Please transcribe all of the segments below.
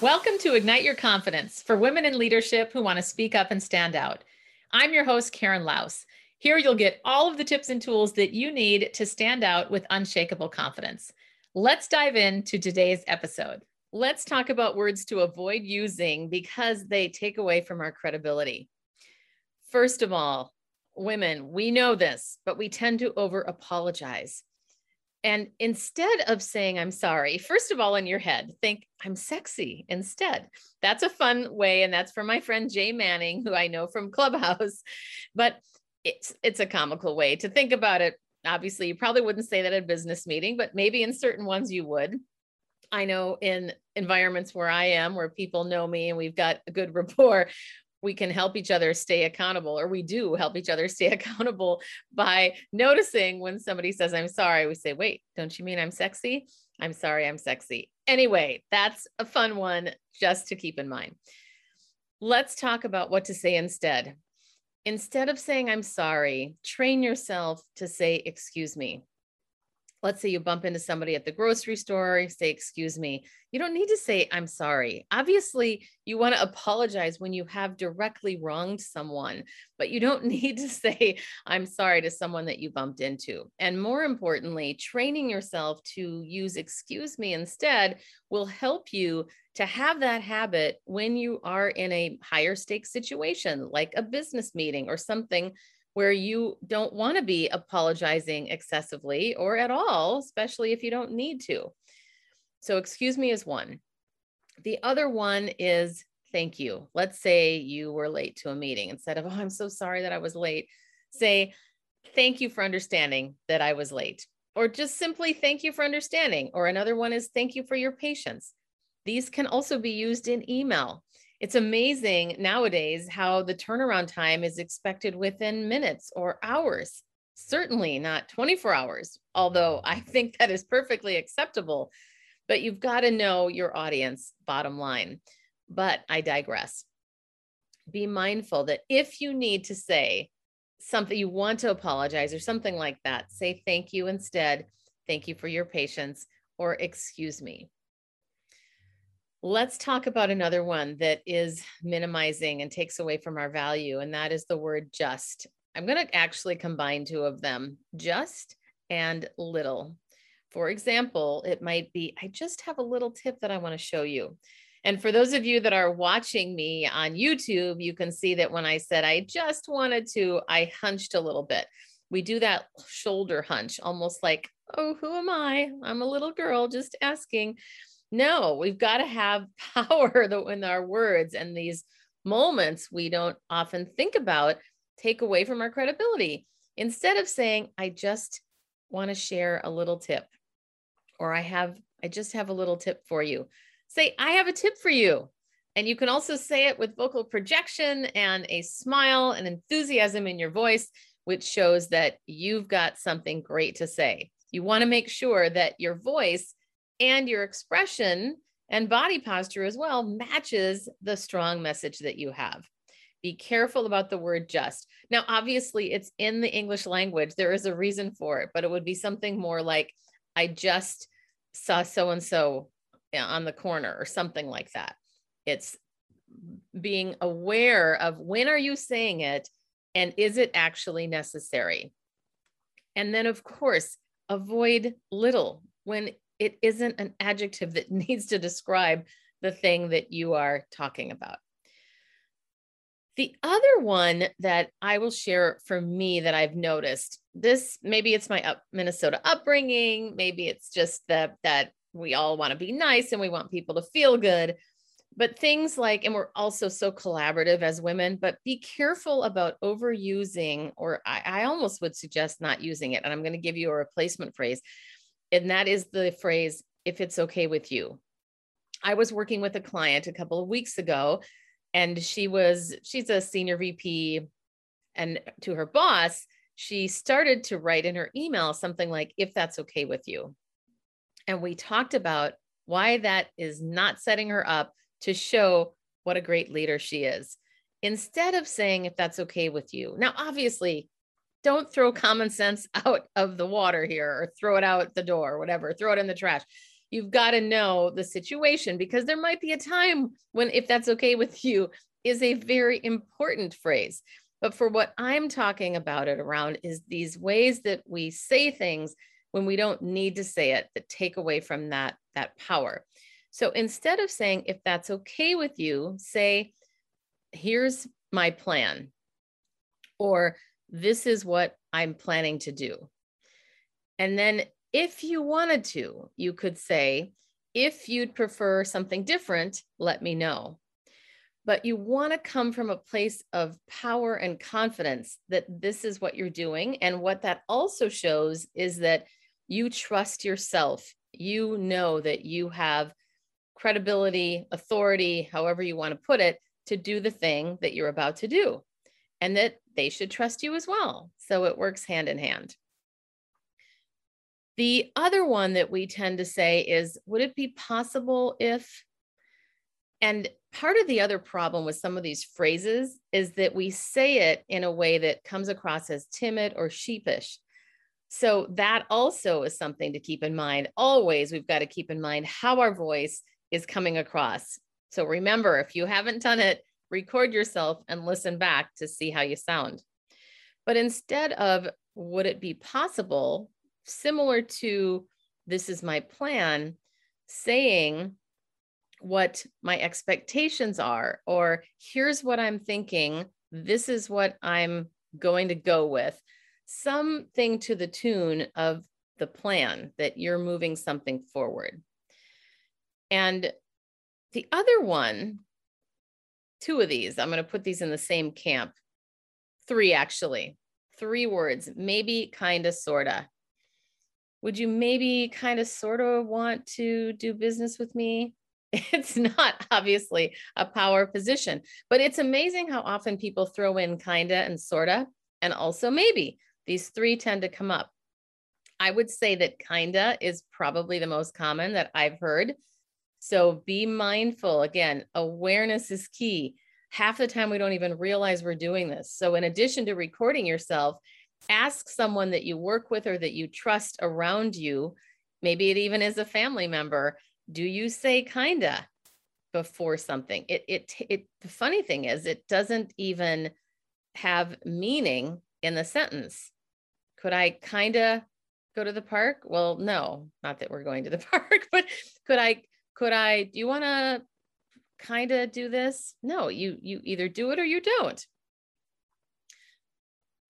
Welcome to Ignite Your Confidence for women in leadership who want to speak up and stand out. I'm your host, Karen Laos. Here you'll get all of the tips and tools that you need to stand out with unshakable confidence. Let's dive into today's episode. Let's talk about words to avoid using because they take away from our credibility. First of all, women, we know this, but we tend to over apologize. And instead of saying, I'm sorry, first of all, in your head, think, I'm sexy instead. That's a fun way. And that's for my friend Jay Manning, who I know from Clubhouse. But it's it's a comical way to think about it. Obviously, you probably wouldn't say that at a business meeting, but maybe in certain ones you would. I know in environments where I am, where people know me and we've got a good rapport, we can help each other stay accountable, or we do help each other stay accountable by noticing when somebody says, I'm sorry, we say, Wait, don't you mean I'm sexy? I'm sorry, I'm sexy. Anyway, that's a fun one just to keep in mind. Let's talk about what to say instead. Instead of saying, I'm sorry, train yourself to say, Excuse me let's say you bump into somebody at the grocery store, say, Excuse me. You don't need to say, I'm sorry. Obviously, you want to apologize when you have directly wronged someone, but you don't need to say, I'm sorry to someone that you bumped into. And more importantly, training yourself to use excuse me instead will help you to have that habit when you are in a higher stakes situation, like a business meeting or something where you don't want to be apologizing excessively or at all, especially if you don't need to. So, excuse me is one. The other one is thank you. Let's say you were late to a meeting. Instead of, oh, I'm so sorry that I was late, say, thank you for understanding that I was late. Or just simply thank you for understanding. Or another one is thank you for your patience. These can also be used in email it's amazing nowadays how the turnaround time is expected within minutes or hours. Certainly not 24 hours, although I think that is perfectly acceptable. But you've got to know your audience, bottom line. But I digress. Be mindful that if you need to say something, you want to apologize or something like that, say thank you instead. Thank you for your patience or excuse me. Let's talk about another one that is minimizing and takes away from our value, and that is the word just. I'm going to actually combine two of them just and little. For example, it might be I just have a little tip that I want to show you. And for those of you that are watching me on YouTube, you can see that when I said I just wanted to, I hunched a little bit. We do that shoulder hunch, almost like, oh, who am I? I'm a little girl just asking. No, we've got to have power in our words and these moments we don't often think about take away from our credibility. Instead of saying, I just want to share a little tip, or I have, I just have a little tip for you. Say, I have a tip for you. And you can also say it with vocal projection and a smile and enthusiasm in your voice, which shows that you've got something great to say. You want to make sure that your voice and your expression and body posture as well matches the strong message that you have. Be careful about the word just. Now, obviously, it's in the English language. There is a reason for it, but it would be something more like, I just saw so and so on the corner or something like that. It's being aware of when are you saying it and is it actually necessary? And then, of course, avoid little when it isn't an adjective that needs to describe the thing that you are talking about. The other one that I will share for me that I've noticed this maybe it's my up Minnesota upbringing, maybe it's just that that we all want to be nice and we want people to feel good. But things like, and we're also so collaborative as women, but be careful about overusing, or I, I almost would suggest not using it. And I'm going to give you a replacement phrase and that is the phrase, if it's okay with you. I was working with a client a couple of weeks ago, and she was, she's a senior VP. And to her boss, she started to write in her email something like, if that's okay with you. And we talked about why that is not setting her up to show what a great leader she is. Instead of saying, if that's okay with you. Now, obviously, don't throw common sense out of the water here or throw it out the door, or whatever, throw it in the trash. you've got to know the situation because there might be a time when, if that's okay with you, is a very important phrase. But for what I'm talking about it around is these ways that we say things when we don't need to say it that take away from that, that power. So instead of saying, if that's okay with you, say, here's my plan, or this is what I'm planning to do. And then if you wanted to, you could say, if you'd prefer something different, let me know. But you want to come from a place of power and confidence that this is what you're doing. And what that also shows is that you trust yourself. You know that you have credibility, authority, however you want to put it, to do the thing that you're about to do, and that they should trust you as well. So it works hand in hand. The other one that we tend to say is Would it be possible if? And part of the other problem with some of these phrases is that we say it in a way that comes across as timid or sheepish. So that also is something to keep in mind. Always, we've got to keep in mind how our voice is coming across. So remember, if you haven't done it, record yourself and listen back to see how you sound. But instead of would it be possible, similar to this is my plan, saying what my expectations are, or here's what I'm thinking, this is what I'm going to go with, something to the tune of the plan that you're moving something forward. And the other one, two of these, I'm going to put these in the same camp. Three, actually. Three words, maybe, kind of, sort of. Would you maybe kind of, sort of want to do business with me? It's not obviously a power position, but it's amazing how often people throw in kinda and sorta and also maybe. These three tend to come up. I would say that kinda is probably the most common that I've heard. So be mindful. Again, awareness is key. Half the time, we don't even realize we're doing this. So, in addition to recording yourself, ask someone that you work with or that you trust around you. Maybe it even is a family member. Do you say kinda before something? It, it, it, the funny thing is, it doesn't even have meaning in the sentence. Could I kinda go to the park? Well, no, not that we're going to the park, but could I could I, do you want to kind of do this? No, you you either do it or you don't.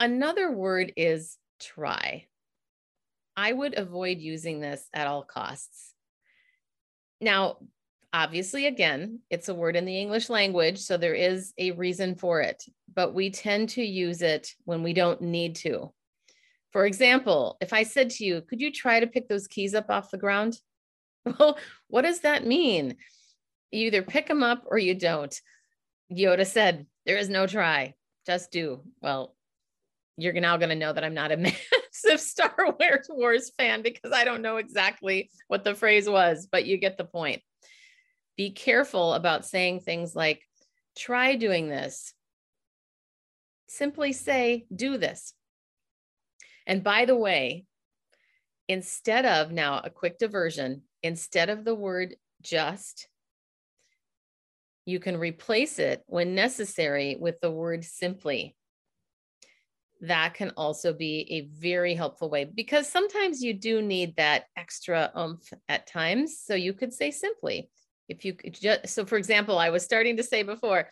Another word is try. I would avoid using this at all costs. Now, obviously, again, it's a word in the English language, so there is a reason for it, but we tend to use it when we don't need to. For example, if I said to you, could you try to pick those keys up off the ground? Well, what does that mean? You either pick them up or you don't. Yoda said, There is no try, just do. Well, you're now going to know that I'm not a massive Star Wars fan because I don't know exactly what the phrase was, but you get the point. Be careful about saying things like, try doing this. Simply say, do this. And by the way, instead of now a quick diversion, instead of the word just, you can replace it when necessary with the word simply. That can also be a very helpful way because sometimes you do need that extra oomph at times. So you could say simply, if you could just, so for example, I was starting to say before,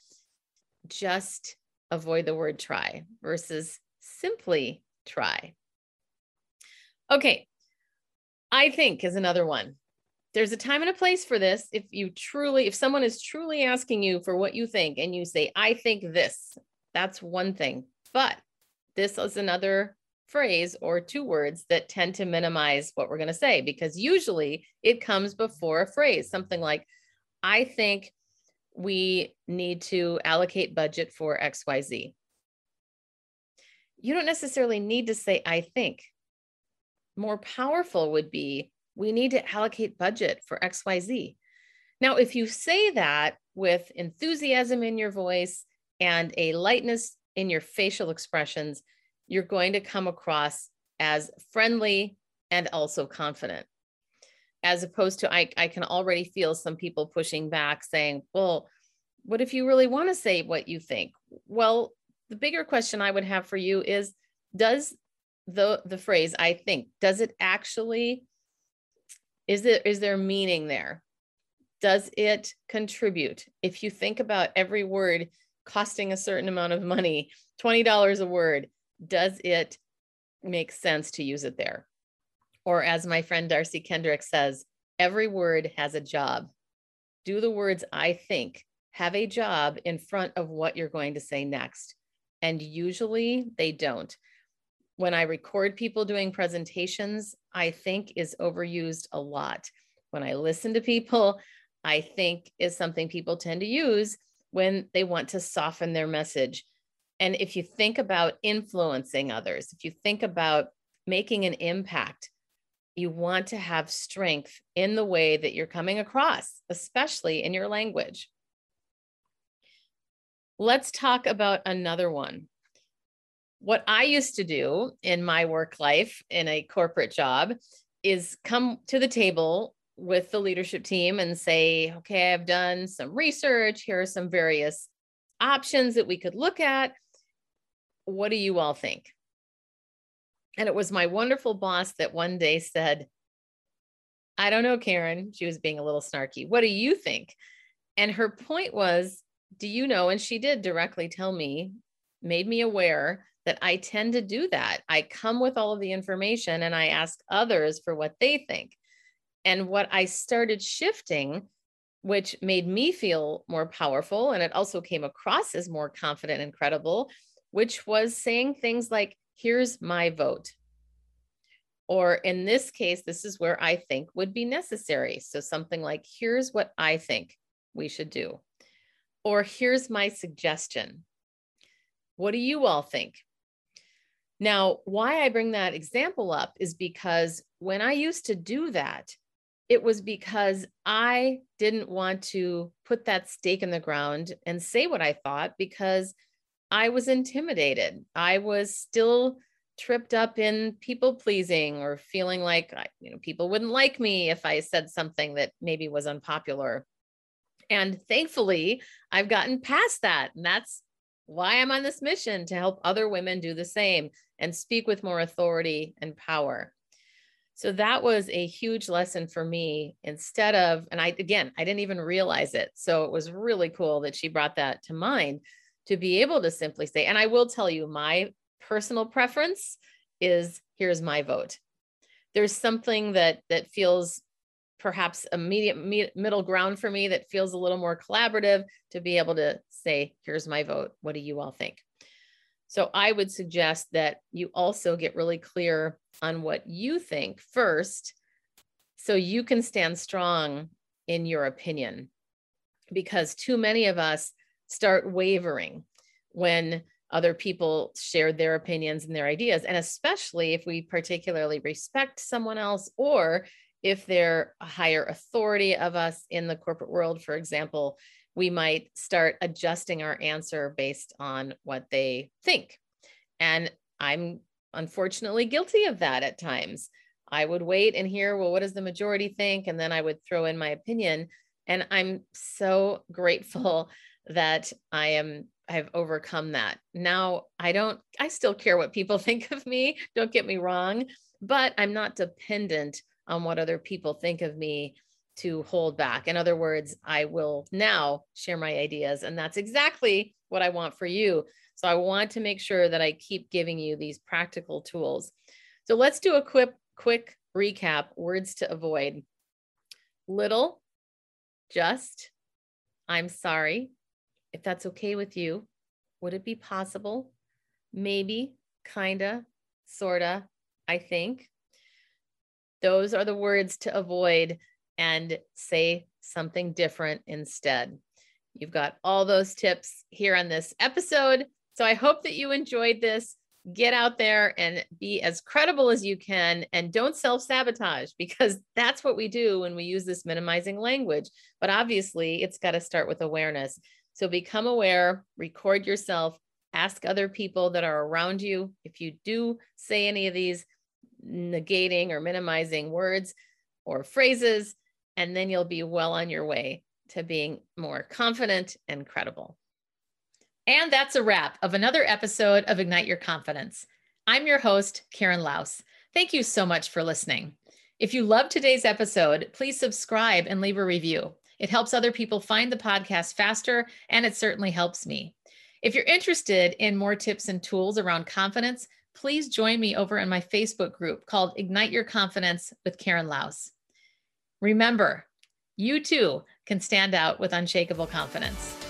just avoid the word try versus simply try. Okay, I think is another one there's a time and a place for this. If you truly, if someone is truly asking you for what you think and you say, I think this, that's one thing. But this is another phrase or two words that tend to minimize what we're going to say because usually it comes before a phrase, something like, I think we need to allocate budget for XYZ. You don't necessarily need to say, I think. More powerful would be, we need to allocate budget for XYZ. Now, if you say that with enthusiasm in your voice and a lightness in your facial expressions, you're going to come across as friendly and also confident. as opposed to I, I can already feel some people pushing back saying, well, what if you really want to say what you think? Well, the bigger question I would have for you is does the the phrase I think, does it actually is it is there meaning there? Does it contribute? If you think about every word costing a certain amount of money, $20 a word, does it make sense to use it there? Or as my friend Darcy Kendrick says, every word has a job. Do the words I think have a job in front of what you're going to say next? And usually they don't. When I record people doing presentations, I think is overused a lot. When I listen to people, I think is something people tend to use when they want to soften their message. And if you think about influencing others, if you think about making an impact, you want to have strength in the way that you're coming across, especially in your language. Let's talk about another one. What I used to do in my work life in a corporate job is come to the table with the leadership team and say, okay, I've done some research. Here are some various options that we could look at. What do you all think? And it was my wonderful boss that one day said, I don't know, Karen. She was being a little snarky. What do you think? And her point was, do you know? And she did directly tell me, made me aware that I tend to do that. I come with all of the information and I ask others for what they think. And what I started shifting, which made me feel more powerful, and it also came across as more confident and credible, which was saying things like, here's my vote. Or in this case, this is where I think would be necessary. So something like, here's what I think we should do. Or here's my suggestion. What do you all think? Now, why I bring that example up is because when I used to do that, it was because I didn't want to put that stake in the ground and say what I thought because I was intimidated. I was still tripped up in people pleasing or feeling like you know people wouldn't like me if I said something that maybe was unpopular. And thankfully, I've gotten past that. And that's why I'm on this mission to help other women do the same and speak with more authority and power. So that was a huge lesson for me instead of, and I, again, I didn't even realize it. So it was really cool that she brought that to mind to be able to simply say, and I will tell you, my personal preference is here's my vote. There's something that that feels perhaps a medium middle ground for me that feels a little more collaborative to be able to say, here's my vote. What do you all think? So I would suggest that you also get really clear on what you think first so you can stand strong in your opinion because too many of us start wavering when other people share their opinions and their ideas and especially if we particularly respect someone else or if they're a higher authority of us in the corporate world for example we might start adjusting our answer based on what they think. And I'm unfortunately guilty of that at times. I would wait and hear, well, what does the majority think? And then I would throw in my opinion. And I'm so grateful that I am I've overcome that. Now I don't I still care what people think of me, don't get me wrong, but I'm not dependent on what other people think of me to hold back. In other words, I will now share my ideas. And that's exactly what I want for you. So I want to make sure that I keep giving you these practical tools. So let's do a quick, quick recap words to avoid. Little, just, I'm sorry. If that's okay with you, would it be possible? Maybe, kinda, sorta, I think. Those are the words to avoid and say something different instead. You've got all those tips here on this episode. So I hope that you enjoyed this. Get out there and be as credible as you can and don't self sabotage because that's what we do when we use this minimizing language. But obviously, it's got to start with awareness. So become aware, record yourself, ask other people that are around you. If you do say any of these negating or minimizing words, or phrases, and then you'll be well on your way to being more confident and credible. And that's a wrap of another episode of Ignite Your Confidence. I'm your host, Karen Laos. Thank you so much for listening. If you loved today's episode, please subscribe and leave a review. It helps other people find the podcast faster, and it certainly helps me. If you're interested in more tips and tools around confidence, please join me over in my Facebook group called Ignite Your Confidence with Karen Laos. Remember, you too can stand out with unshakable confidence.